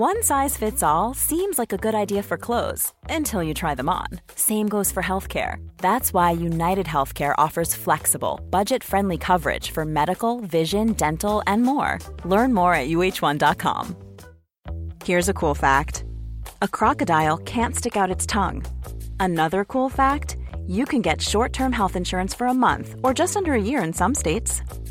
One size fits all seems like a good idea for clothes until you try them on. Same goes for healthcare. That's why United Healthcare offers flexible, budget friendly coverage for medical, vision, dental, and more. Learn more at uh1.com. Here's a cool fact a crocodile can't stick out its tongue. Another cool fact you can get short term health insurance for a month or just under a year in some states.